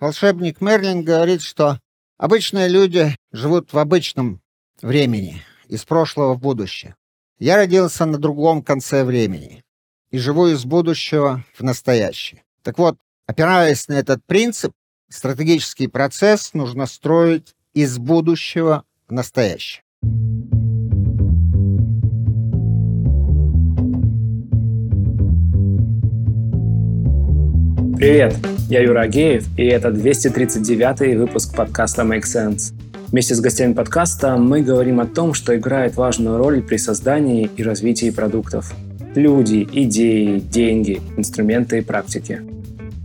волшебник Мерлин говорит, что обычные люди живут в обычном времени, из прошлого в будущее. Я родился на другом конце времени и живу из будущего в настоящее. Так вот, опираясь на этот принцип, стратегический процесс нужно строить из будущего в настоящее. Привет, я Юра Агеев, и это 239 выпуск подкаста Make Sense. Вместе с гостями подкаста мы говорим о том, что играет важную роль при создании и развитии продуктов. Люди, идеи, деньги, инструменты и практики.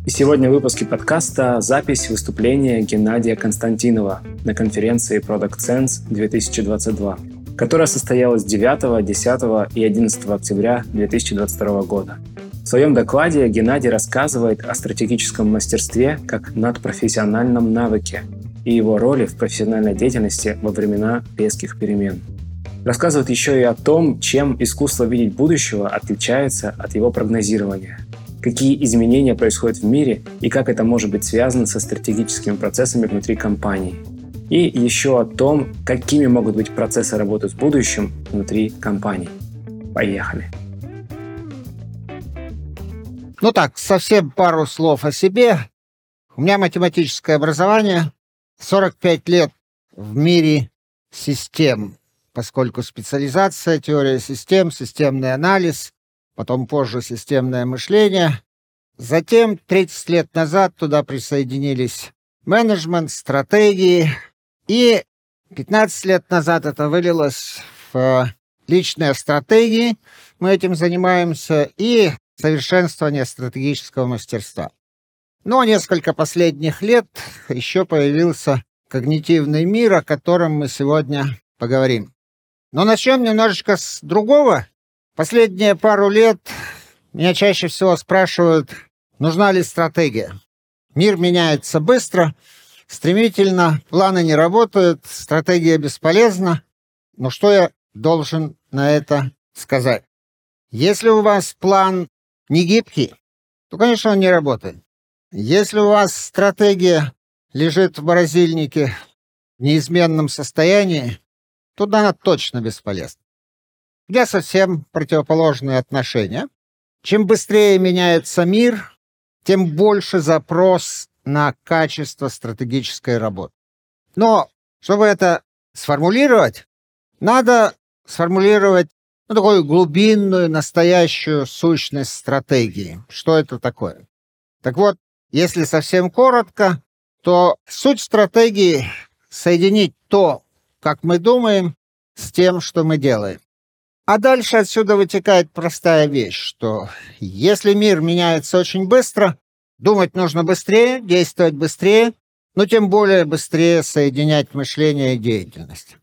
И сегодня в выпуске подкаста запись выступления Геннадия Константинова на конференции Product Sense 2022, которая состоялась 9, 10 и 11 октября 2022 года. Своем докладе Геннадий рассказывает о стратегическом мастерстве как надпрофессиональном навыке и его роли в профессиональной деятельности во времена резких перемен. Рассказывает еще и о том, чем искусство видеть будущего отличается от его прогнозирования, какие изменения происходят в мире и как это может быть связано со стратегическими процессами внутри компании. И еще о том, какими могут быть процессы работы в будущем внутри компании. Поехали! Ну так, совсем пару слов о себе. У меня математическое образование, 45 лет в мире систем, поскольку специализация, теория систем, системный анализ, потом позже системное мышление. Затем 30 лет назад туда присоединились менеджмент, стратегии, и 15 лет назад это вылилось в личные стратегии. Мы этим занимаемся. И совершенствования стратегического мастерства. Но несколько последних лет еще появился когнитивный мир, о котором мы сегодня поговорим. Но начнем немножечко с другого. Последние пару лет меня чаще всего спрашивают, нужна ли стратегия. Мир меняется быстро, стремительно, планы не работают, стратегия бесполезна. Но что я должен на это сказать? Если у вас план не гибкий, то, конечно, он не работает. Если у вас стратегия лежит в морозильнике в неизменном состоянии, то она точно бесполезна. Где совсем противоположные отношения. Чем быстрее меняется мир, тем больше запрос на качество стратегической работы. Но чтобы это сформулировать, надо сформулировать ну, такую глубинную, настоящую сущность стратегии. Что это такое? Так вот, если совсем коротко, то суть стратегии — соединить то, как мы думаем, с тем, что мы делаем. А дальше отсюда вытекает простая вещь, что если мир меняется очень быстро, думать нужно быстрее, действовать быстрее, но тем более быстрее соединять мышление и деятельность.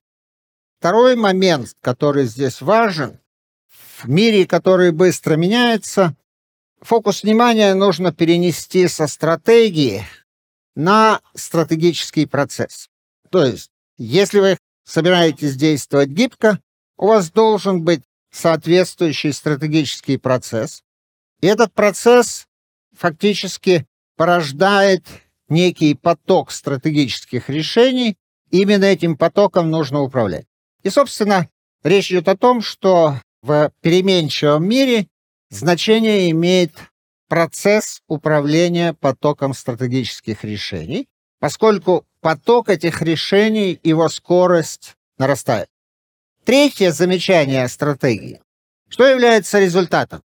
Второй момент, который здесь важен, в мире, который быстро меняется, фокус внимания нужно перенести со стратегии на стратегический процесс. То есть, если вы собираетесь действовать гибко, у вас должен быть соответствующий стратегический процесс. И этот процесс фактически порождает некий поток стратегических решений. Именно этим потоком нужно управлять. И, собственно, речь идет о том, что в переменчивом мире значение имеет процесс управления потоком стратегических решений, поскольку поток этих решений, его скорость нарастает. Третье замечание о стратегии. Что является результатом?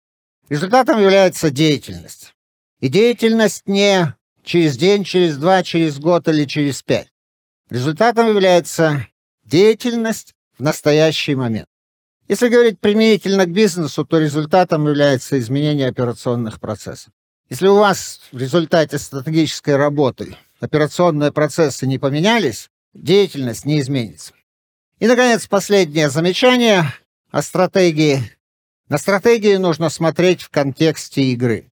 Результатом является деятельность. И деятельность не через день, через два, через год или через пять. Результатом является деятельность настоящий момент. Если говорить применительно к бизнесу, то результатом является изменение операционных процессов. Если у вас в результате стратегической работы операционные процессы не поменялись, деятельность не изменится. И, наконец, последнее замечание о стратегии. На стратегии нужно смотреть в контексте игры.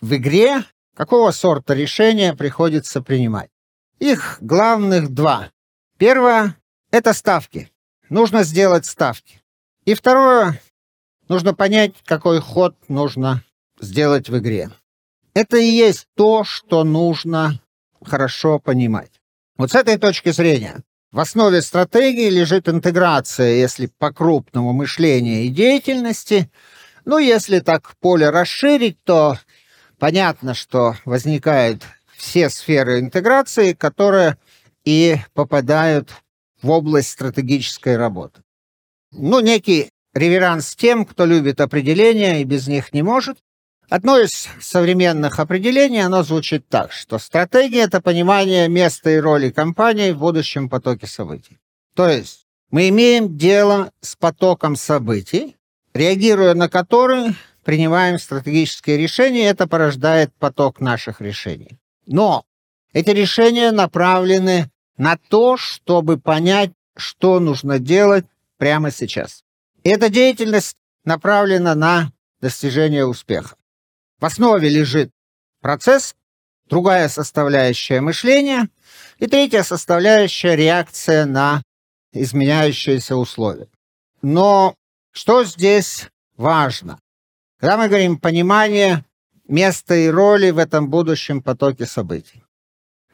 В игре какого сорта решения приходится принимать? Их главных два. Первое — это ставки нужно сделать ставки. И второе, нужно понять, какой ход нужно сделать в игре. Это и есть то, что нужно хорошо понимать. Вот с этой точки зрения в основе стратегии лежит интеграция, если по-крупному, мышления и деятельности. Ну, если так поле расширить, то понятно, что возникают все сферы интеграции, которые и попадают в область стратегической работы. Ну, некий реверанс тем, кто любит определения и без них не может. Одно из современных определений, оно звучит так, что стратегия – это понимание места и роли компании в будущем потоке событий. То есть мы имеем дело с потоком событий, реагируя на которые принимаем стратегические решения, это порождает поток наших решений. Но эти решения направлены на то, чтобы понять, что нужно делать прямо сейчас. Эта деятельность направлена на достижение успеха. В основе лежит процесс, другая составляющая мышления и третья составляющая реакция на изменяющиеся условия. Но что здесь важно? Когда мы говорим понимание места и роли в этом будущем потоке событий.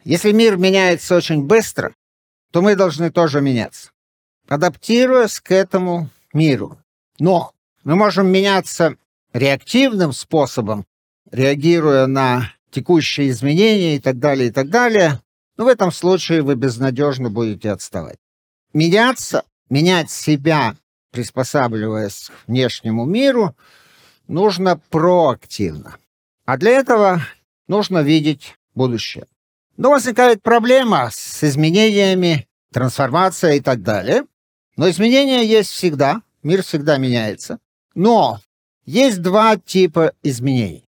Если мир меняется очень быстро, то мы должны тоже меняться, адаптируясь к этому миру. Но мы можем меняться реактивным способом, реагируя на текущие изменения и так далее, и так далее. Но в этом случае вы безнадежно будете отставать. Меняться, менять себя, приспосабливаясь к внешнему миру, нужно проактивно. А для этого нужно видеть будущее. Но возникает проблема с изменениями, трансформацией и так далее. Но изменения есть всегда, мир всегда меняется. Но есть два типа изменений.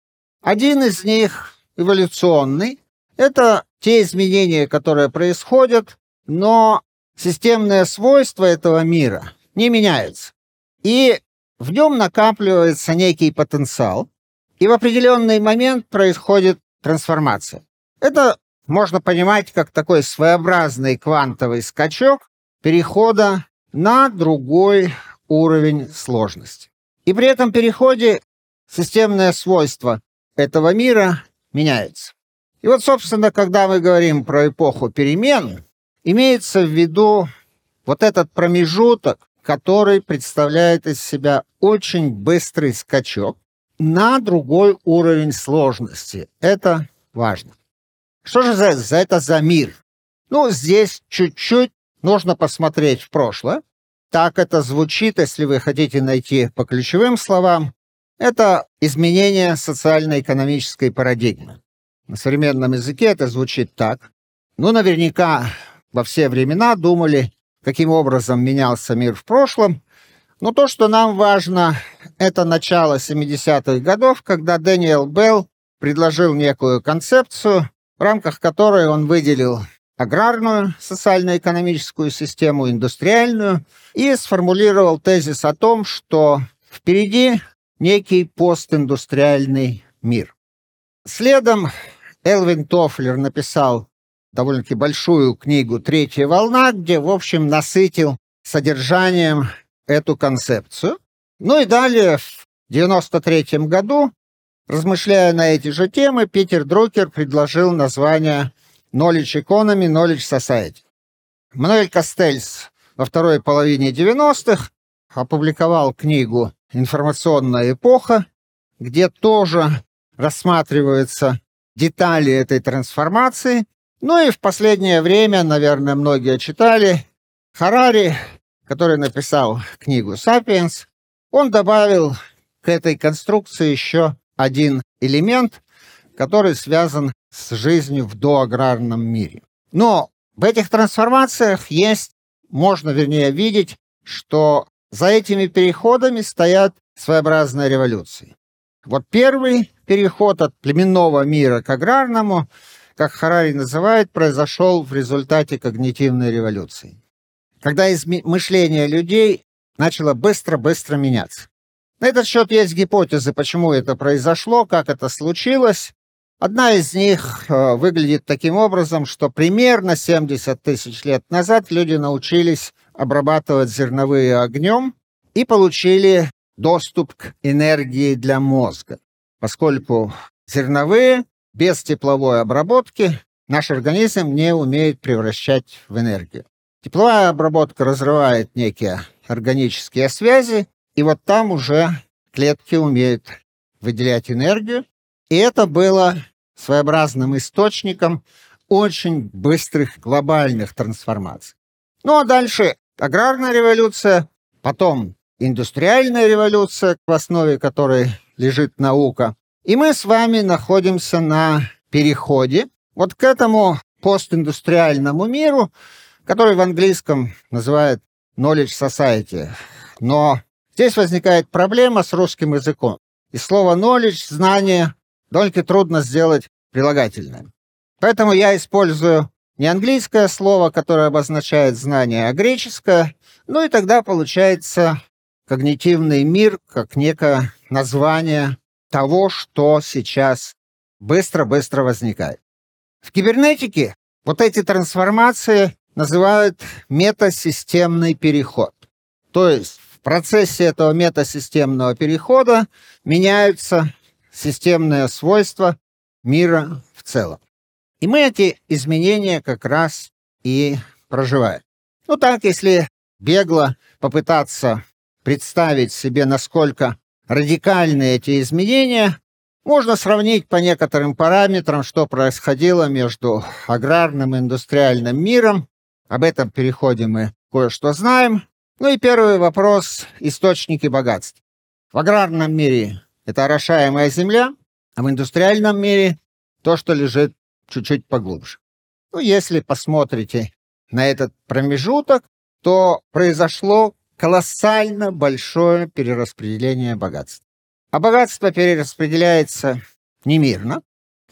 Один из них эволюционный. Это те изменения, которые происходят, но системные свойства этого мира не меняются. И в нем накапливается некий потенциал, и в определенный момент происходит трансформация. Это можно понимать как такой своеобразный квантовый скачок перехода на другой уровень сложности. И при этом переходе системное свойство этого мира меняется. И вот, собственно, когда мы говорим про эпоху перемен, имеется в виду вот этот промежуток, который представляет из себя очень быстрый скачок на другой уровень сложности. Это важно. Что же за, за это за мир? Ну, здесь чуть-чуть нужно посмотреть в прошлое. Так это звучит, если вы хотите найти по ключевым словам. Это изменение социально-экономической парадигмы. На современном языке это звучит так. Ну, наверняка во все времена думали, каким образом менялся мир в прошлом. Но то, что нам важно, это начало 70-х годов, когда Дэниел Белл предложил некую концепцию, в рамках которой он выделил аграрную социально-экономическую систему, индустриальную, и сформулировал тезис о том, что впереди некий постиндустриальный мир. Следом Элвин Тофлер написал довольно-таки большую книгу «Третья волна», где, в общем, насытил содержанием эту концепцию. Ну и далее, в 93 году, Размышляя на эти же темы, Питер Друкер предложил название Knowledge Economy, Knowledge Society. Мануэль Кастельс во второй половине 90-х опубликовал книгу «Информационная эпоха», где тоже рассматриваются детали этой трансформации. Ну и в последнее время, наверное, многие читали, Харари, который написал книгу «Сапиенс», он добавил к этой конструкции еще один элемент, который связан с жизнью в доаграрном мире. Но в этих трансформациях есть, можно вернее видеть, что за этими переходами стоят своеобразные революции. Вот первый переход от племенного мира к аграрному, как Харари называет, произошел в результате когнитивной революции. Когда мышление людей начало быстро-быстро меняться. На этот счет есть гипотезы, почему это произошло, как это случилось. Одна из них э, выглядит таким образом, что примерно 70 тысяч лет назад люди научились обрабатывать зерновые огнем и получили доступ к энергии для мозга, поскольку зерновые без тепловой обработки наш организм не умеет превращать в энергию. Тепловая обработка разрывает некие органические связи, и вот там уже клетки умеют выделять энергию. И это было своеобразным источником очень быстрых глобальных трансформаций. Ну а дальше аграрная революция, потом индустриальная революция, в основе которой лежит наука. И мы с вами находимся на переходе вот к этому постиндустриальному миру, который в английском называют knowledge society. Но здесь возникает проблема с русским языком. И слово knowledge, знание, довольно трудно сделать прилагательным. Поэтому я использую не английское слово, которое обозначает знание, а греческое. Ну и тогда получается когнитивный мир как некое название того, что сейчас быстро-быстро возникает. В кибернетике вот эти трансформации называют метасистемный переход. То есть в процессе этого метасистемного перехода меняются системные свойства мира в целом. И мы эти изменения как раз и проживаем. Ну так, если бегло попытаться представить себе, насколько радикальны эти изменения, можно сравнить по некоторым параметрам, что происходило между аграрным и индустриальным миром. Об этом переходе мы кое-что знаем. Ну и первый вопрос – источники богатств. В аграрном мире это орошаемая земля, а в индустриальном мире то, что лежит чуть-чуть поглубже. Ну, если посмотрите на этот промежуток, то произошло колоссально большое перераспределение богатств. А богатство перераспределяется немирно.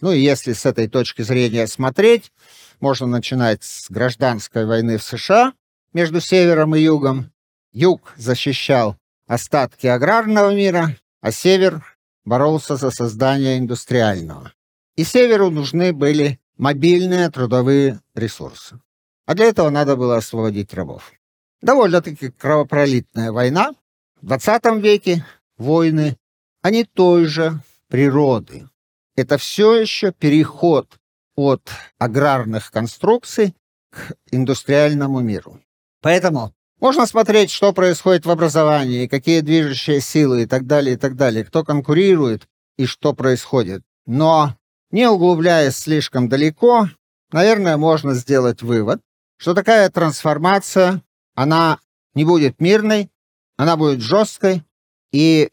Ну и если с этой точки зрения смотреть, можно начинать с гражданской войны в США между севером и югом. Юг защищал остатки аграрного мира, а север боролся за создание индустриального. И северу нужны были мобильные трудовые ресурсы. А для этого надо было освободить рабов довольно-таки кровопролитная война. В 20 веке войны, они той же природы. Это все еще переход от аграрных конструкций к индустриальному миру. Поэтому можно смотреть, что происходит в образовании, какие движущие силы и так далее, и так далее, кто конкурирует и что происходит. Но не углубляясь слишком далеко, наверное, можно сделать вывод, что такая трансформация она не будет мирной, она будет жесткой и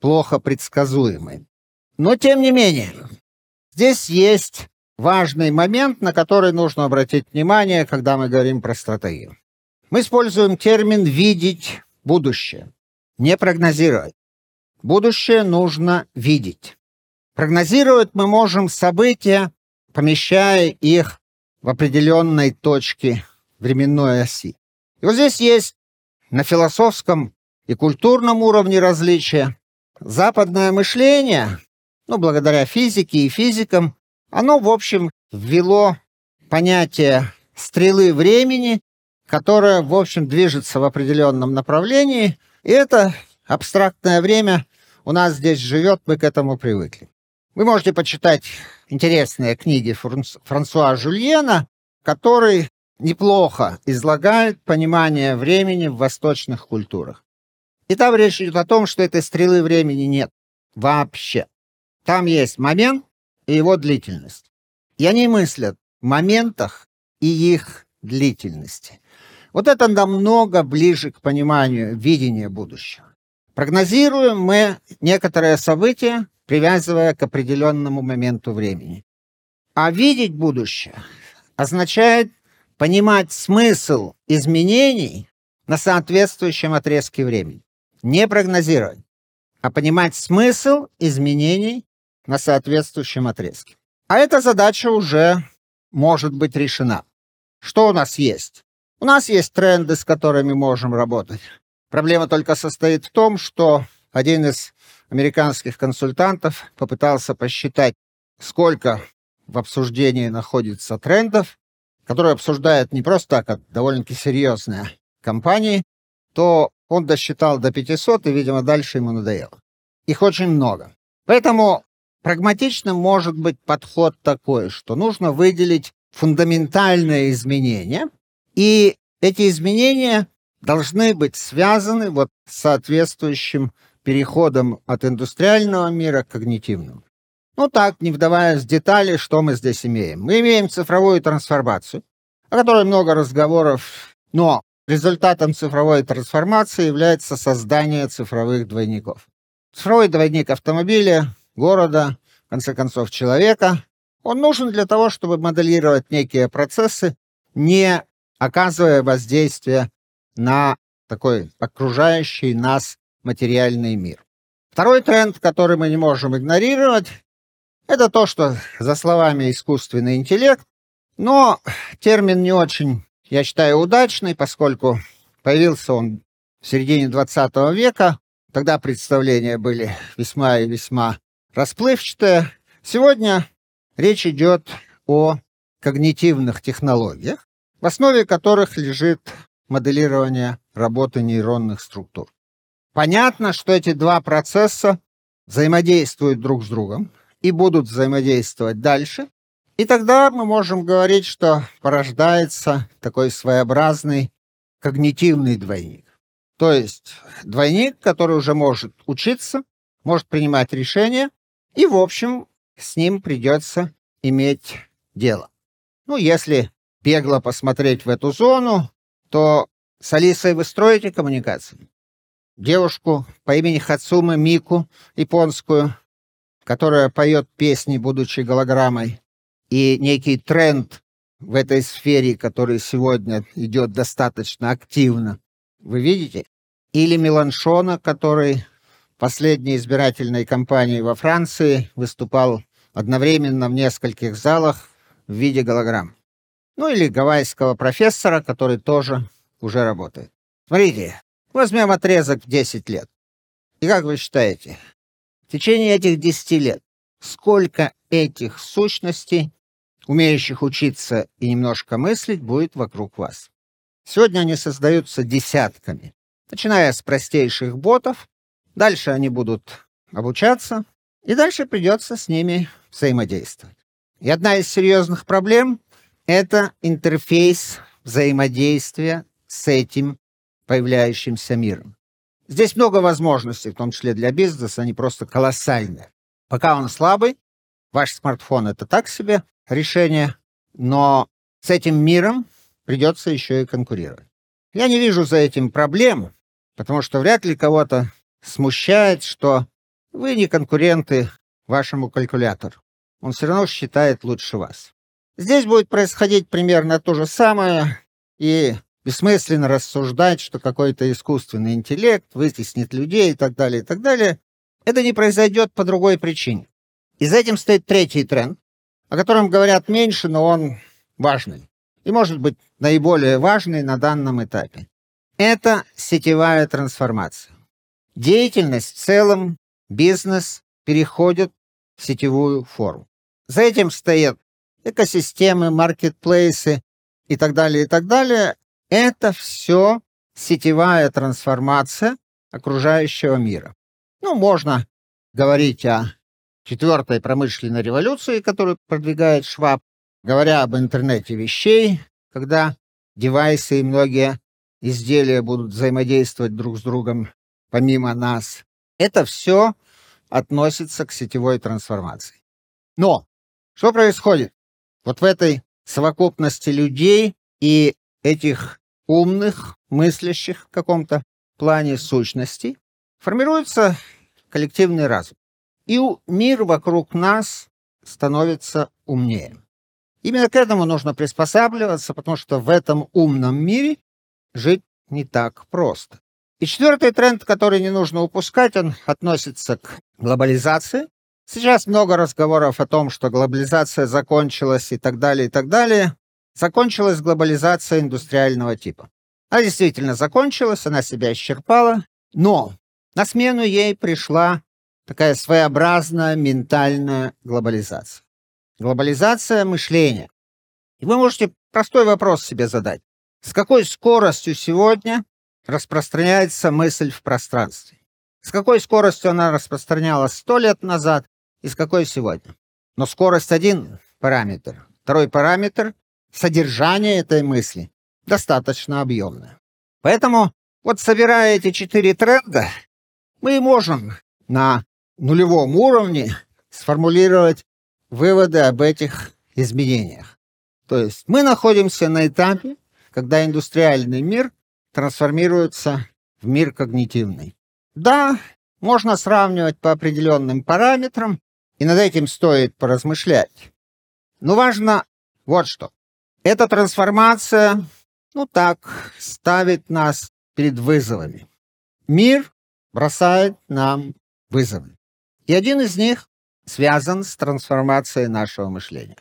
плохо предсказуемой. Но тем не менее, здесь есть важный момент, на который нужно обратить внимание, когда мы говорим про стратегию. Мы используем термин «видеть будущее», не прогнозировать. Будущее нужно видеть. Прогнозировать мы можем события, помещая их в определенной точке временной оси. И вот здесь есть на философском и культурном уровне различия. Западное мышление, ну, благодаря физике и физикам, оно, в общем, ввело понятие стрелы времени, которая, в общем, движется в определенном направлении, и это абстрактное время у нас здесь живет, мы к этому привыкли. Вы можете почитать интересные книги Франсуа Жульена, который неплохо излагает понимание времени в восточных культурах. И там речь идет о том, что этой стрелы времени нет вообще. Там есть момент и его длительность. И они мыслят в моментах и их длительности. Вот это намного ближе к пониманию видения будущего. Прогнозируем мы некоторые события, привязывая к определенному моменту времени. А видеть будущее означает понимать смысл изменений на соответствующем отрезке времени. Не прогнозировать, а понимать смысл изменений на соответствующем отрезке. А эта задача уже может быть решена. Что у нас есть? У нас есть тренды, с которыми можем работать. Проблема только состоит в том, что один из американских консультантов попытался посчитать, сколько в обсуждении находится трендов, который обсуждает не просто так, а довольно-таки серьезные компании, то он досчитал до 500, и, видимо, дальше ему надоело. Их очень много. Поэтому прагматичным может быть подход такой, что нужно выделить фундаментальные изменения, и эти изменения должны быть связаны вот с соответствующим переходом от индустриального мира к когнитивному. Ну так, не вдаваясь в детали, что мы здесь имеем. Мы имеем цифровую трансформацию, о которой много разговоров, но результатом цифровой трансформации является создание цифровых двойников. Цифровой двойник автомобиля, города, в конце концов, человека, он нужен для того, чтобы моделировать некие процессы, не оказывая воздействия на такой окружающий нас материальный мир. Второй тренд, который мы не можем игнорировать, это то, что за словами искусственный интеллект, но термин не очень, я считаю, удачный, поскольку появился он в середине 20 века, тогда представления были весьма и весьма расплывчатые. Сегодня речь идет о когнитивных технологиях, в основе которых лежит моделирование работы нейронных структур. Понятно, что эти два процесса взаимодействуют друг с другом и будут взаимодействовать дальше, и тогда мы можем говорить, что порождается такой своеобразный когнитивный двойник. То есть двойник, который уже может учиться, может принимать решения, и, в общем, с ним придется иметь дело. Ну, если бегло посмотреть в эту зону, то с Алисой вы строите коммуникации? Девушку по имени Хацума Мику, японскую, которая поет песни, будучи голограммой, и некий тренд в этой сфере, который сегодня идет достаточно активно, вы видите? Или Меланшона, который в последней избирательной кампании во Франции выступал одновременно в нескольких залах в виде голограмм. Ну или гавайского профессора, который тоже уже работает. Смотрите, возьмем отрезок в 10 лет. И как вы считаете, в течение этих 10 лет сколько этих сущностей, умеющих учиться и немножко мыслить, будет вокруг вас? Сегодня они создаются десятками, начиная с простейших ботов, дальше они будут обучаться, и дальше придется с ними взаимодействовать. И одна из серьезных проблем это интерфейс взаимодействия с этим появляющимся миром. Здесь много возможностей, в том числе для бизнеса, они просто колоссальные. Пока он слабый, ваш смартфон — это так себе решение, но с этим миром придется еще и конкурировать. Я не вижу за этим проблем, потому что вряд ли кого-то смущает, что вы не конкуренты вашему калькулятору. Он все равно считает лучше вас. Здесь будет происходить примерно то же самое, и бессмысленно рассуждать, что какой-то искусственный интеллект вытеснит людей и так далее, и так далее. Это не произойдет по другой причине. И за этим стоит третий тренд, о котором говорят меньше, но он важный. И, может быть, наиболее важный на данном этапе. Это сетевая трансформация. Деятельность в целом, бизнес переходит в сетевую форму. За этим стоят экосистемы, маркетплейсы и так далее, и так далее, это все сетевая трансформация окружающего мира. Ну, можно говорить о четвертой промышленной революции, которую продвигает Шваб, говоря об интернете вещей, когда девайсы и многие изделия будут взаимодействовать друг с другом помимо нас. Это все относится к сетевой трансформации. Но что происходит? Вот в этой совокупности людей и этих умных, мыслящих в каком-то плане сущностей формируется коллективный разум. И мир вокруг нас становится умнее. Именно к этому нужно приспосабливаться, потому что в этом умном мире жить не так просто. И четвертый тренд, который не нужно упускать, он относится к глобализации. Сейчас много разговоров о том, что глобализация закончилась и так далее, и так далее. Закончилась глобализация индустриального типа. Она действительно закончилась, она себя исчерпала, но на смену ей пришла такая своеобразная ментальная глобализация. Глобализация мышления. И вы можете простой вопрос себе задать. С какой скоростью сегодня распространяется мысль в пространстве? С какой скоростью она распространялась сто лет назад и с какой сегодня. Но скорость один параметр. Второй параметр — содержание этой мысли достаточно объемное. Поэтому вот собирая эти четыре тренда, мы можем на нулевом уровне сформулировать выводы об этих изменениях. То есть мы находимся на этапе, когда индустриальный мир трансформируется в мир когнитивный. Да, можно сравнивать по определенным параметрам, и над этим стоит поразмышлять. Но важно вот что. Эта трансформация, ну так, ставит нас перед вызовами. Мир бросает нам вызовы. И один из них связан с трансформацией нашего мышления.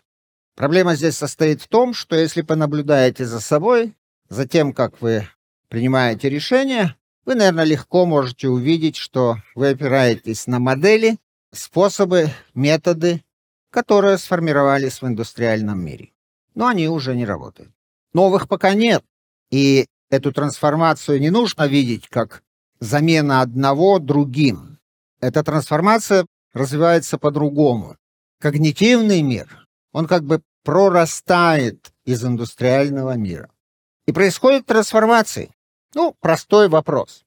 Проблема здесь состоит в том, что если понаблюдаете за собой, за тем, как вы принимаете решения, вы, наверное, легко можете увидеть, что вы опираетесь на модели, способы, методы, которые сформировались в индустриальном мире. Но они уже не работают. Новых пока нет. И эту трансформацию не нужно видеть как замена одного другим. Эта трансформация развивается по-другому. Когнитивный мир, он как бы прорастает из индустриального мира. И происходит трансформация. Ну, простой вопрос.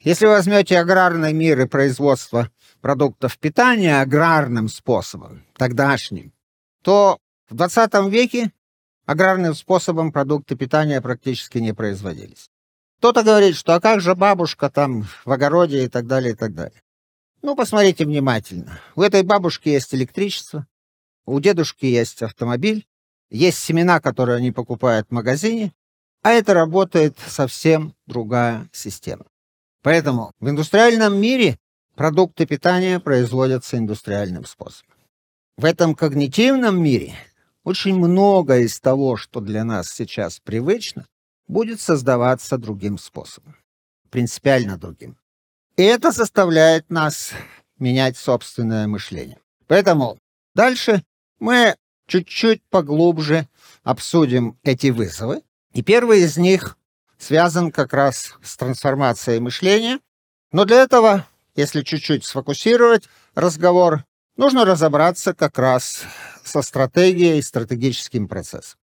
Если возьмете аграрный мир и производство продуктов питания аграрным способом, тогдашним, то в 20 веке аграрным способом продукты питания практически не производились. Кто-то говорит, что а как же бабушка там в огороде и так далее, и так далее. Ну, посмотрите внимательно. У этой бабушки есть электричество, у дедушки есть автомобиль, есть семена, которые они покупают в магазине, а это работает совсем другая система. Поэтому в индустриальном мире продукты питания производятся индустриальным способом. В этом когнитивном мире очень много из того, что для нас сейчас привычно, будет создаваться другим способом, принципиально другим. И это заставляет нас менять собственное мышление. Поэтому дальше мы чуть-чуть поглубже обсудим эти вызовы, и первый из них связан как раз с трансформацией мышления. Но для этого, если чуть-чуть сфокусировать разговор, нужно разобраться как раз со стратегией и стратегическим процессом.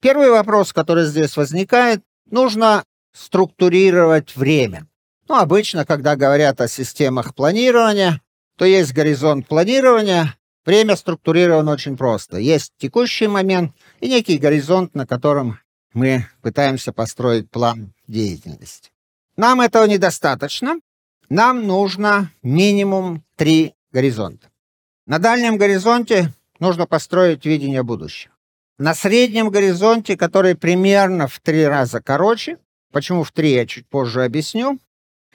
Первый вопрос, который здесь возникает, нужно структурировать время. Ну, обычно, когда говорят о системах планирования, то есть горизонт планирования, время структурировано очень просто. Есть текущий момент и некий горизонт, на котором мы пытаемся построить план деятельности. Нам этого недостаточно. Нам нужно минимум три горизонта. На дальнем горизонте нужно построить видение будущего. На среднем горизонте, который примерно в три раза короче, почему в три я чуть позже объясню,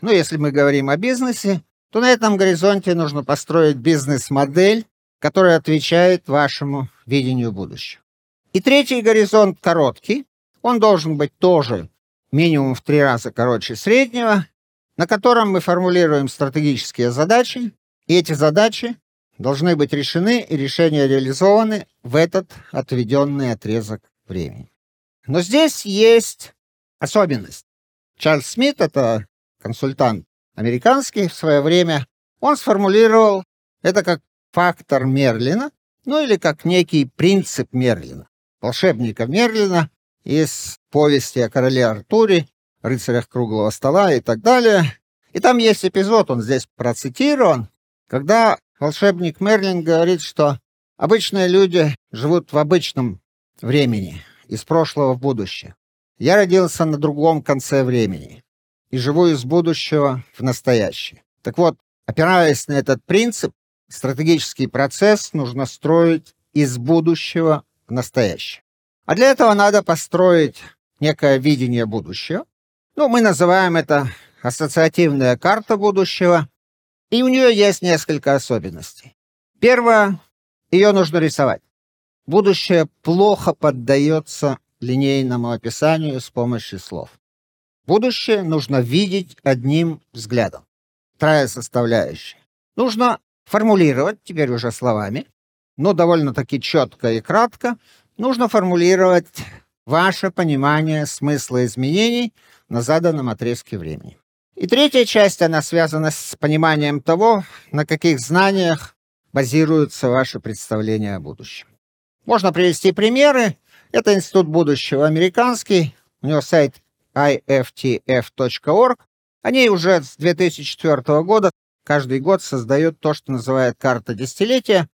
но если мы говорим о бизнесе, то на этом горизонте нужно построить бизнес-модель, которая отвечает вашему видению будущего. И третий горизонт короткий, он должен быть тоже минимум в три раза короче среднего, на котором мы формулируем стратегические задачи, и эти задачи должны быть решены и решения реализованы в этот отведенный отрезок времени. Но здесь есть особенность. Чарльз Смит, это консультант американский в свое время, он сформулировал это как фактор Мерлина, ну или как некий принцип Мерлина, волшебника Мерлина, из повести о короле Артуре, рыцарях круглого стола и так далее. И там есть эпизод, он здесь процитирован, когда волшебник Мерлин говорит, что обычные люди живут в обычном времени, из прошлого в будущее. Я родился на другом конце времени и живу из будущего в настоящее. Так вот, опираясь на этот принцип, стратегический процесс нужно строить из будущего в настоящее. А для этого надо построить некое видение будущего. Ну, мы называем это ассоциативная карта будущего. И у нее есть несколько особенностей. Первое, ее нужно рисовать. Будущее плохо поддается линейному описанию с помощью слов. Будущее нужно видеть одним взглядом. Вторая составляющая. Нужно формулировать, теперь уже словами, но довольно-таки четко и кратко, нужно формулировать ваше понимание смысла изменений на заданном отрезке времени. И третья часть, она связана с пониманием того, на каких знаниях базируются ваши представления о будущем. Можно привести примеры. Это Институт будущего американский. У него сайт iftf.org. Они уже с 2004 года каждый год создают то, что называют карта десятилетия.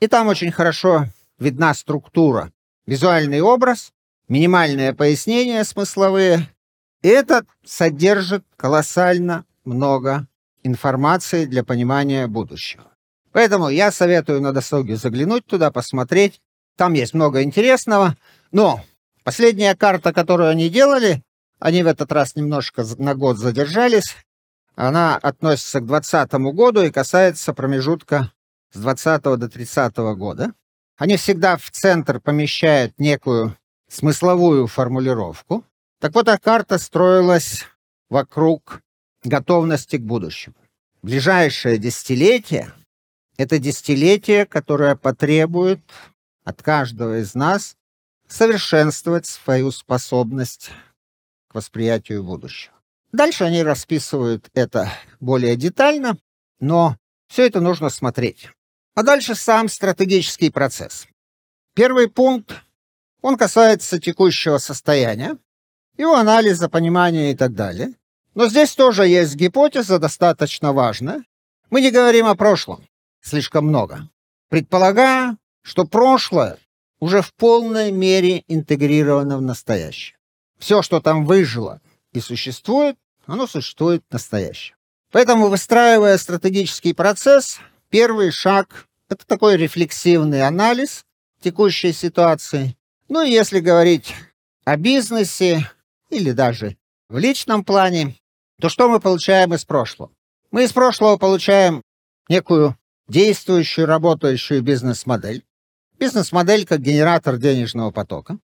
И там очень хорошо видна структура. Визуальный образ, минимальное пояснение смысловые. Это содержит колоссально много информации для понимания будущего. Поэтому я советую на досуге заглянуть туда, посмотреть. Там есть много интересного. Но последняя карта, которую они делали, они в этот раз немножко на год задержались. Она относится к 2020 году и касается промежутка с 20 до 30 года. Они всегда в центр помещают некую смысловую формулировку. Так вот, эта карта строилась вокруг готовности к будущему. Ближайшее десятилетие — это десятилетие, которое потребует от каждого из нас совершенствовать свою способность к восприятию будущего. Дальше они расписывают это более детально, но все это нужно смотреть. А дальше сам стратегический процесс. Первый пункт, он касается текущего состояния, его анализа, понимания и так далее. Но здесь тоже есть гипотеза, достаточно важная. Мы не говорим о прошлом слишком много, предполагая, что прошлое уже в полной мере интегрировано в настоящее. Все, что там выжило и существует, оно существует в настоящем. Поэтому, выстраивая стратегический процесс, Первый шаг — это такой рефлексивный анализ текущей ситуации. Ну и если говорить о бизнесе или даже в личном плане, то что мы получаем из прошлого? Мы из прошлого получаем некую действующую, работающую бизнес-модель. Бизнес-модель как генератор денежного потока.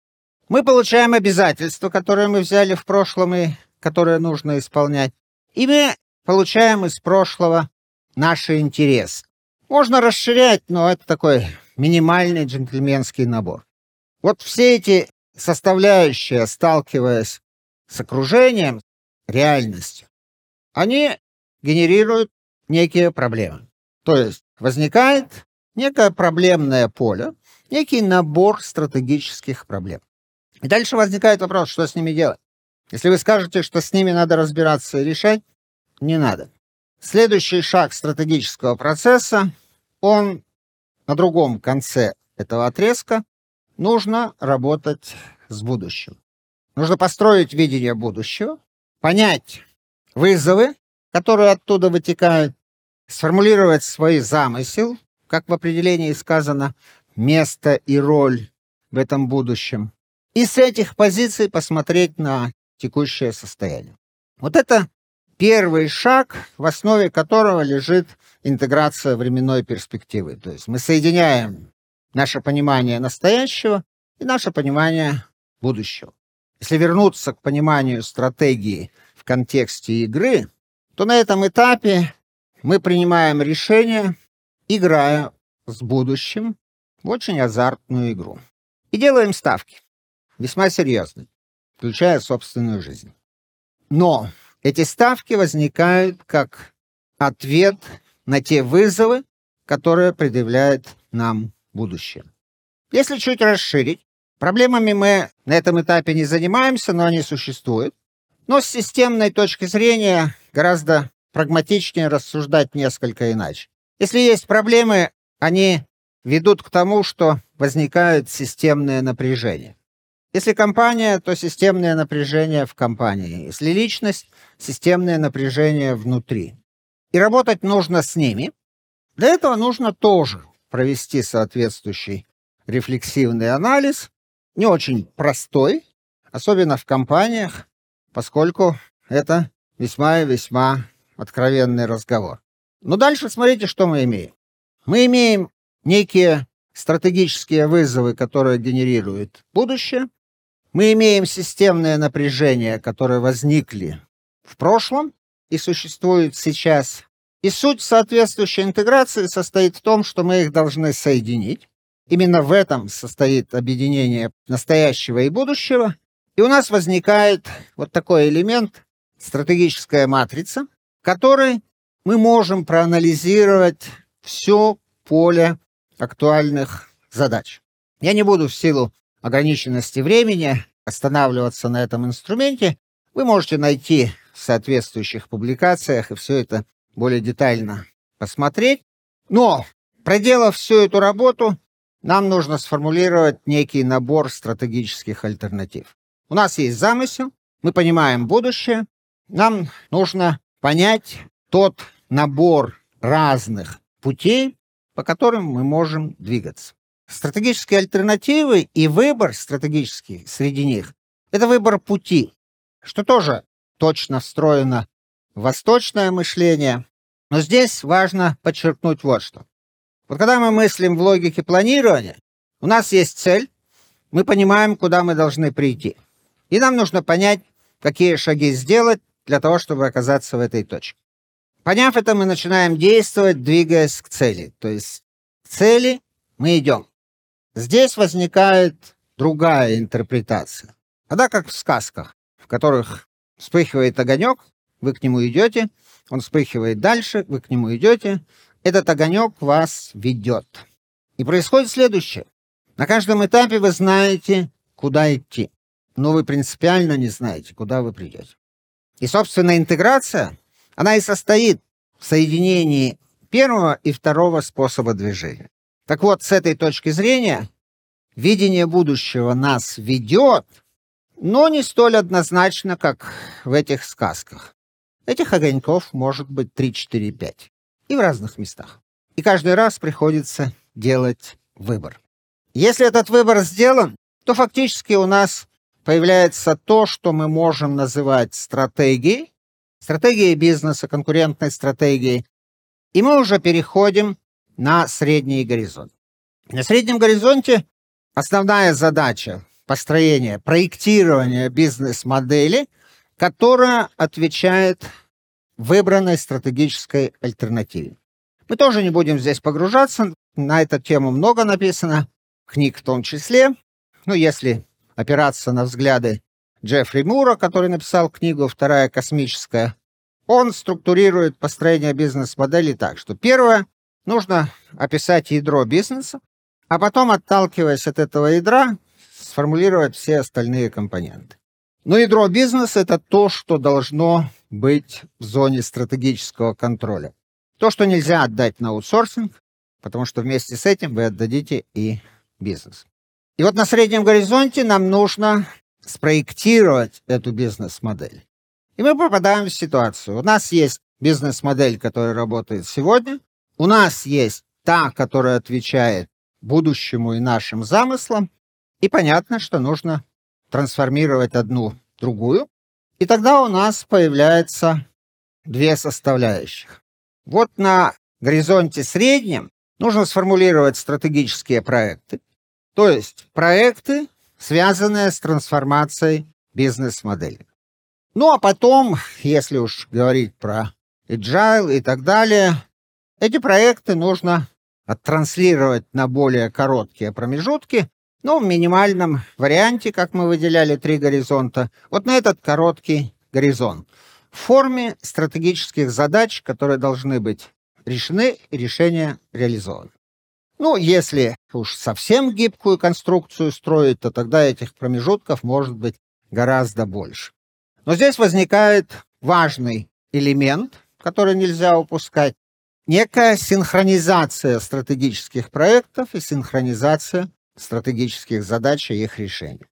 Мы получаем обязательства, которые мы взяли в прошлом и которые нужно исполнять. И мы получаем из прошлого наши интересы. Можно расширять, но это такой минимальный джентльменский набор. Вот все эти составляющие, сталкиваясь с окружением, реальностью, они генерируют некие проблемы. То есть возникает некое проблемное поле, некий набор стратегических проблем. И дальше возникает вопрос, что с ними делать. Если вы скажете, что с ними надо разбираться и решать, не надо. Следующий шаг стратегического процесса, он на другом конце этого отрезка, нужно работать с будущим. Нужно построить видение будущего, понять вызовы, которые оттуда вытекают, сформулировать свой замысел, как в определении сказано, место и роль в этом будущем, и с этих позиций посмотреть на текущее состояние. Вот это первый шаг, в основе которого лежит интеграция временной перспективы. То есть мы соединяем наше понимание настоящего и наше понимание будущего. Если вернуться к пониманию стратегии в контексте игры, то на этом этапе мы принимаем решение, играя с будущим в очень азартную игру. И делаем ставки, весьма серьезные, включая собственную жизнь. Но эти ставки возникают как ответ на те вызовы, которые предъявляет нам будущее. Если чуть расширить, проблемами мы на этом этапе не занимаемся, но они существуют. Но с системной точки зрения гораздо прагматичнее рассуждать несколько иначе. Если есть проблемы, они ведут к тому, что возникают системные напряжения. Если компания, то системное напряжение в компании. Если личность, системное напряжение внутри. И работать нужно с ними. Для этого нужно тоже провести соответствующий рефлексивный анализ, не очень простой, особенно в компаниях, поскольку это весьма и весьма откровенный разговор. Но дальше смотрите, что мы имеем. Мы имеем некие стратегические вызовы, которые генерируют будущее, мы имеем системное напряжение, которые возникли в прошлом и существуют сейчас. И суть соответствующей интеграции состоит в том, что мы их должны соединить. Именно в этом состоит объединение настоящего и будущего. И у нас возникает вот такой элемент, стратегическая матрица, в которой мы можем проанализировать все поле актуальных задач. Я не буду в силу ограниченности времени останавливаться на этом инструменте. Вы можете найти в соответствующих публикациях и все это более детально посмотреть. Но, проделав всю эту работу, нам нужно сформулировать некий набор стратегических альтернатив. У нас есть замысел, мы понимаем будущее, нам нужно понять тот набор разных путей, по которым мы можем двигаться. Стратегические альтернативы и выбор стратегический среди них – это выбор пути, что тоже точно встроено в восточное мышление. Но здесь важно подчеркнуть вот что. Вот когда мы мыслим в логике планирования, у нас есть цель, мы понимаем, куда мы должны прийти. И нам нужно понять, какие шаги сделать для того, чтобы оказаться в этой точке. Поняв это, мы начинаем действовать, двигаясь к цели. То есть к цели мы идем. Здесь возникает другая интерпретация. Тогда как в сказках, в которых вспыхивает огонек, вы к нему идете, он вспыхивает дальше, вы к нему идете, этот огонек вас ведет. И происходит следующее. На каждом этапе вы знаете, куда идти, но вы принципиально не знаете, куда вы придете. И, собственно, интеграция, она и состоит в соединении первого и второго способа движения. Так вот, с этой точки зрения, видение будущего нас ведет, но не столь однозначно, как в этих сказках. Этих огоньков может быть 3, 4, 5 и в разных местах. И каждый раз приходится делать выбор. Если этот выбор сделан, то фактически у нас появляется то, что мы можем называть стратегией, стратегией бизнеса, конкурентной стратегией, и мы уже переходим на средний горизонт. На среднем горизонте основная задача построения, проектирования бизнес-модели, которая отвечает выбранной стратегической альтернативе. Мы тоже не будем здесь погружаться, на эту тему много написано, книг в том числе. Ну, если опираться на взгляды Джеффри Мура, который написал книгу «Вторая космическая», он структурирует построение бизнес-модели так, что первое, нужно описать ядро бизнеса, а потом, отталкиваясь от этого ядра, сформулировать все остальные компоненты. Но ядро бизнеса — это то, что должно быть в зоне стратегического контроля. То, что нельзя отдать на аутсорсинг, потому что вместе с этим вы отдадите и бизнес. И вот на среднем горизонте нам нужно спроектировать эту бизнес-модель. И мы попадаем в ситуацию. У нас есть бизнес-модель, которая работает сегодня. У нас есть та, которая отвечает будущему и нашим замыслам. И понятно, что нужно трансформировать одну другую, и тогда у нас появляются две составляющих. Вот на горизонте среднем нужно сформулировать стратегические проекты, то есть проекты, связанные с трансформацией бизнес-модели. Ну а потом, если уж говорить про agile и так далее, эти проекты нужно оттранслировать на более короткие промежутки, ну, в минимальном варианте, как мы выделяли три горизонта, вот на этот короткий горизонт. В форме стратегических задач, которые должны быть решены и решения реализованы. Ну, если уж совсем гибкую конструкцию строить, то тогда этих промежутков может быть гораздо больше. Но здесь возникает важный элемент, который нельзя упускать. Некая синхронизация стратегических проектов и синхронизация стратегических задач и их решений.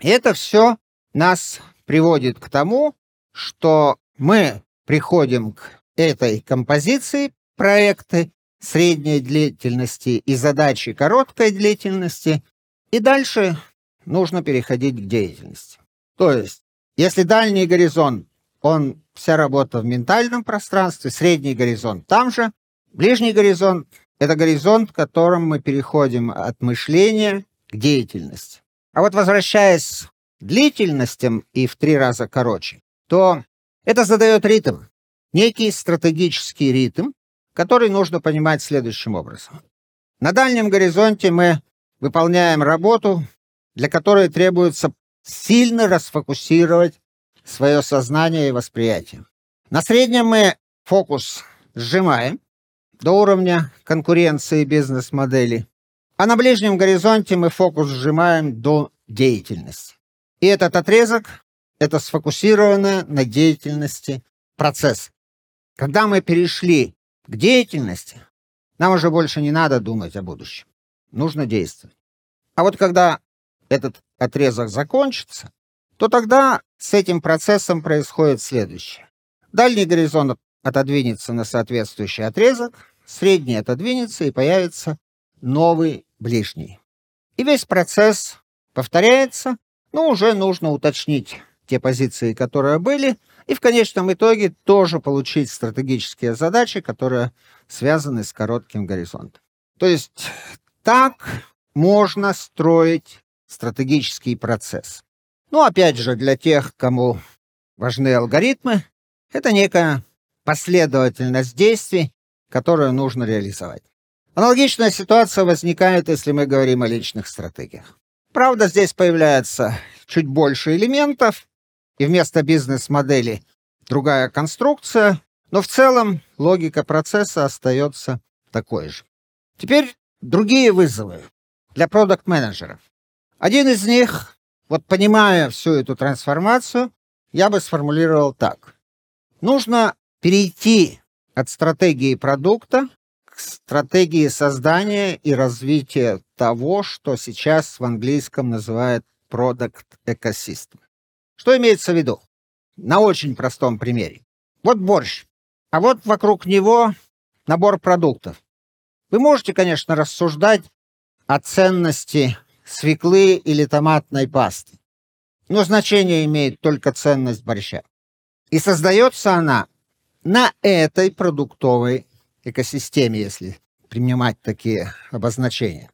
И это все нас приводит к тому, что мы приходим к этой композиции проекты средней длительности и задачи короткой длительности, и дальше нужно переходить к деятельности. То есть, если дальний горизонт, он вся работа в ментальном пространстве, средний горизонт там же, ближний горизонт это горизонт, в котором мы переходим от мышления к деятельности. А вот возвращаясь к длительностям и в три раза короче, то это задает ритм, некий стратегический ритм, который нужно понимать следующим образом. На дальнем горизонте мы выполняем работу, для которой требуется сильно расфокусировать свое сознание и восприятие. На среднем мы фокус сжимаем, до уровня конкуренции бизнес-модели. А на ближнем горизонте мы фокус сжимаем до деятельности. И этот отрезок — это сфокусированное на деятельности процесс. Когда мы перешли к деятельности, нам уже больше не надо думать о будущем. Нужно действовать. А вот когда этот отрезок закончится, то тогда с этим процессом происходит следующее. Дальний горизонт отодвинется на соответствующий отрезок, средний отодвинется и появится новый ближний. И весь процесс повторяется, но уже нужно уточнить те позиции, которые были, и в конечном итоге тоже получить стратегические задачи, которые связаны с коротким горизонтом. То есть так можно строить стратегический процесс. Ну, опять же, для тех, кому важны алгоритмы, это некая последовательность действий, которую нужно реализовать. Аналогичная ситуация возникает, если мы говорим о личных стратегиях. Правда, здесь появляется чуть больше элементов, и вместо бизнес-модели другая конструкция, но в целом логика процесса остается такой же. Теперь другие вызовы для продукт-менеджеров. Один из них, вот понимая всю эту трансформацию, я бы сформулировал так. Нужно перейти от стратегии продукта к стратегии создания и развития того, что сейчас в английском называют Product Ecosystem. Что имеется в виду? На очень простом примере. Вот борщ, а вот вокруг него набор продуктов. Вы можете, конечно, рассуждать о ценности свеклы или томатной пасты, но значение имеет только ценность борща. И создается она на этой продуктовой экосистеме, если принимать такие обозначения.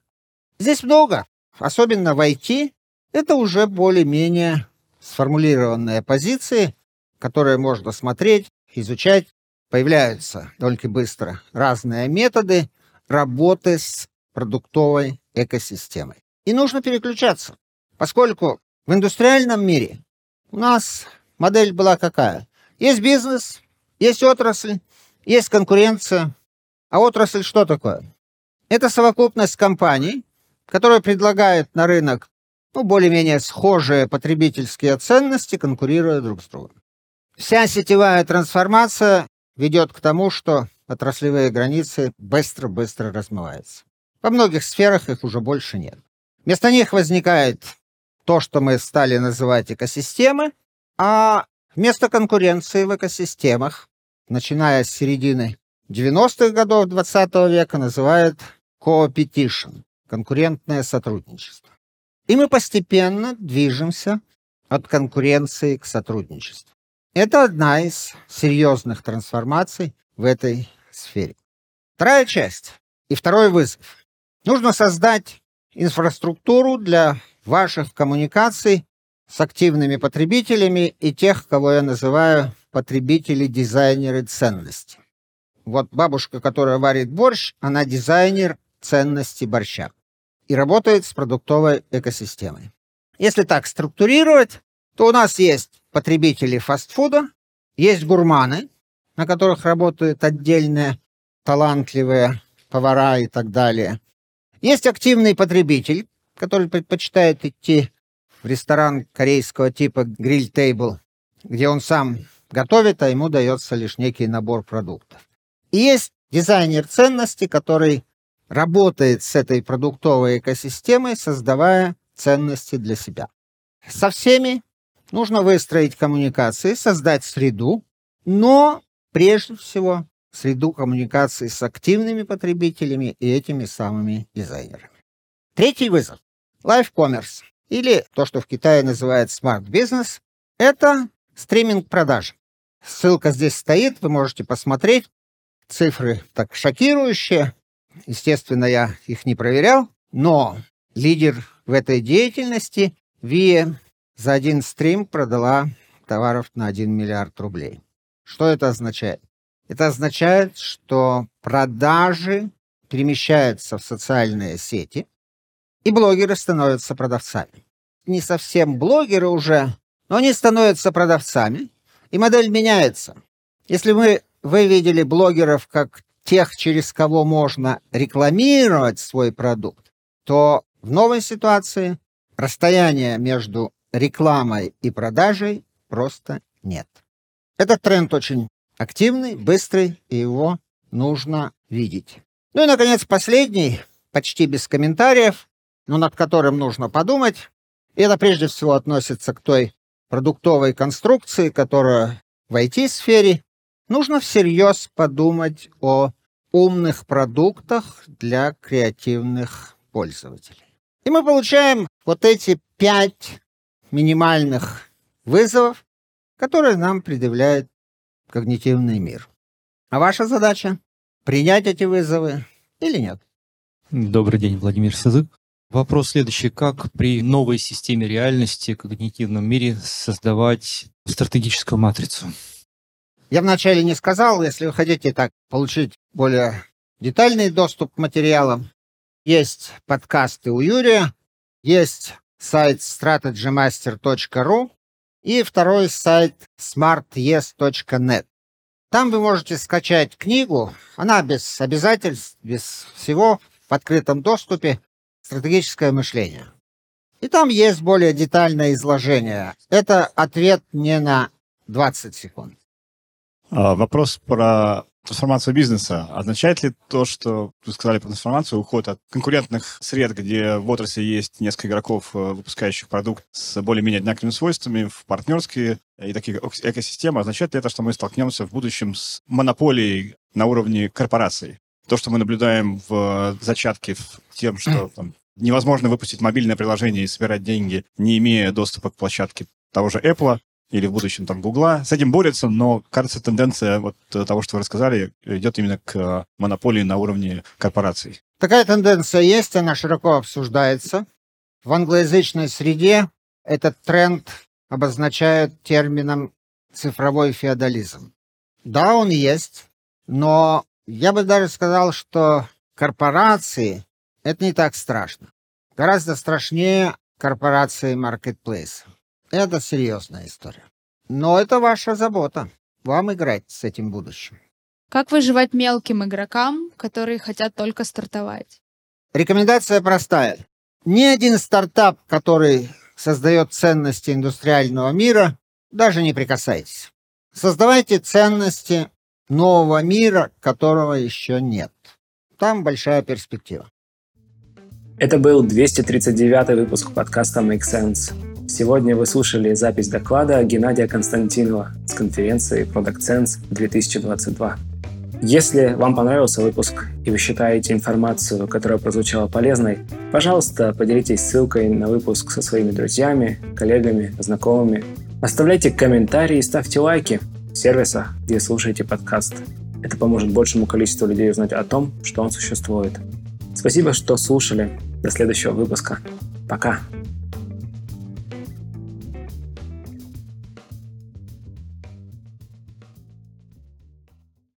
Здесь много, особенно в IT, это уже более-менее сформулированные позиции, которые можно смотреть, изучать. Появляются только быстро разные методы работы с продуктовой экосистемой. И нужно переключаться, поскольку в индустриальном мире у нас модель была какая? Есть бизнес, есть отрасль, есть конкуренция. А отрасль что такое? Это совокупность компаний, которые предлагают на рынок ну, более-менее схожие потребительские ценности, конкурируя друг с другом. Вся сетевая трансформация ведет к тому, что отраслевые границы быстро-быстро размываются. Во многих сферах их уже больше нет. Вместо них возникает то, что мы стали называть экосистемы, а вместо конкуренции в экосистемах, начиная с середины 90-х годов 20 века, называют competition – конкурентное сотрудничество. И мы постепенно движемся от конкуренции к сотрудничеству. Это одна из серьезных трансформаций в этой сфере. Вторая часть и второй вызов. Нужно создать инфраструктуру для ваших коммуникаций с активными потребителями и тех, кого я называю потребители-дизайнеры ценности. Вот бабушка, которая варит борщ, она дизайнер ценности борща и работает с продуктовой экосистемой. Если так структурировать, то у нас есть потребители фастфуда, есть гурманы, на которых работают отдельные талантливые повара и так далее. Есть активный потребитель, который предпочитает идти в ресторан корейского типа гриль тейбл, где он сам готовит, а ему дается лишь некий набор продуктов. И есть дизайнер ценности, который работает с этой продуктовой экосистемой, создавая ценности для себя. Со всеми нужно выстроить коммуникации, создать среду, но прежде всего среду коммуникации с активными потребителями и этими самыми дизайнерами. Третий вызов – Live Commerce, или то, что в Китае называют Smart Business, это стриминг продаж. Ссылка здесь стоит, вы можете посмотреть. Цифры так шокирующие. Естественно, я их не проверял, но лидер в этой деятельности Вия за один стрим продала товаров на 1 миллиард рублей. Что это означает? Это означает, что продажи перемещаются в социальные сети, и блогеры становятся продавцами. Не совсем блогеры уже, но они становятся продавцами, и модель меняется. Если мы вы видели блогеров как тех, через кого можно рекламировать свой продукт, то в новой ситуации расстояния между рекламой и продажей просто нет. Этот тренд очень активный, быстрый, и его нужно видеть. Ну и, наконец, последний, почти без комментариев, но над которым нужно подумать. И это прежде всего относится к той продуктовой конструкции, которая в IT-сфере. Нужно всерьез подумать о умных продуктах для креативных пользователей. И мы получаем вот эти пять минимальных вызовов, которые нам предъявляет когнитивный мир. А ваша задача — принять эти вызовы или нет? Добрый день, Владимир Сызык. Вопрос следующий. Как при новой системе реальности, когнитивном мире создавать стратегическую матрицу? Я вначале не сказал, если вы хотите так получить более детальный доступ к материалам, есть подкасты у Юрия, есть сайт strategymaster.ru и второй сайт smartyes.net. Там вы можете скачать книгу, она без обязательств, без всего, в открытом доступе, «Стратегическое мышление». И там есть более детальное изложение. Это ответ не на 20 секунд. А, вопрос про трансформацию бизнеса. Означает ли то, что вы сказали про трансформацию, уход от конкурентных сред, где в отрасли есть несколько игроков, э, выпускающих продукт с более-менее одинаковыми свойствами, в партнерские и такие экосистемы, означает ли это, что мы столкнемся в будущем с монополией на уровне корпораций? То, что мы наблюдаем в зачатке в тем, что там, невозможно выпустить мобильное приложение и собирать деньги, не имея доступа к площадке того же Apple, или в будущем там Гугла. С этим борются, но, кажется, тенденция вот того, что вы рассказали, идет именно к монополии на уровне корпораций. Такая тенденция есть, она широко обсуждается. В англоязычной среде этот тренд обозначают термином цифровой феодализм. Да, он есть, но я бы даже сказал, что корпорации — это не так страшно. Гораздо страшнее корпорации маркетплейса. Это серьезная история. Но это ваша забота. Вам играть с этим будущим. Как выживать мелким игрокам, которые хотят только стартовать? Рекомендация простая. Ни один стартап, который создает ценности индустриального мира, даже не прикасайтесь. Создавайте ценности нового мира, которого еще нет. Там большая перспектива. Это был 239 выпуск подкаста Make Sense. Сегодня вы слушали запись доклада Геннадия Константинова с конференции Product Sense 2022. Если вам понравился выпуск и вы считаете информацию, которая прозвучала полезной, пожалуйста, поделитесь ссылкой на выпуск со своими друзьями, коллегами, знакомыми. Оставляйте комментарии и ставьте лайки сервисах, где слушаете подкаст. Это поможет большему количеству людей узнать о том, что он существует. Спасибо, что слушали. До следующего выпуска. Пока.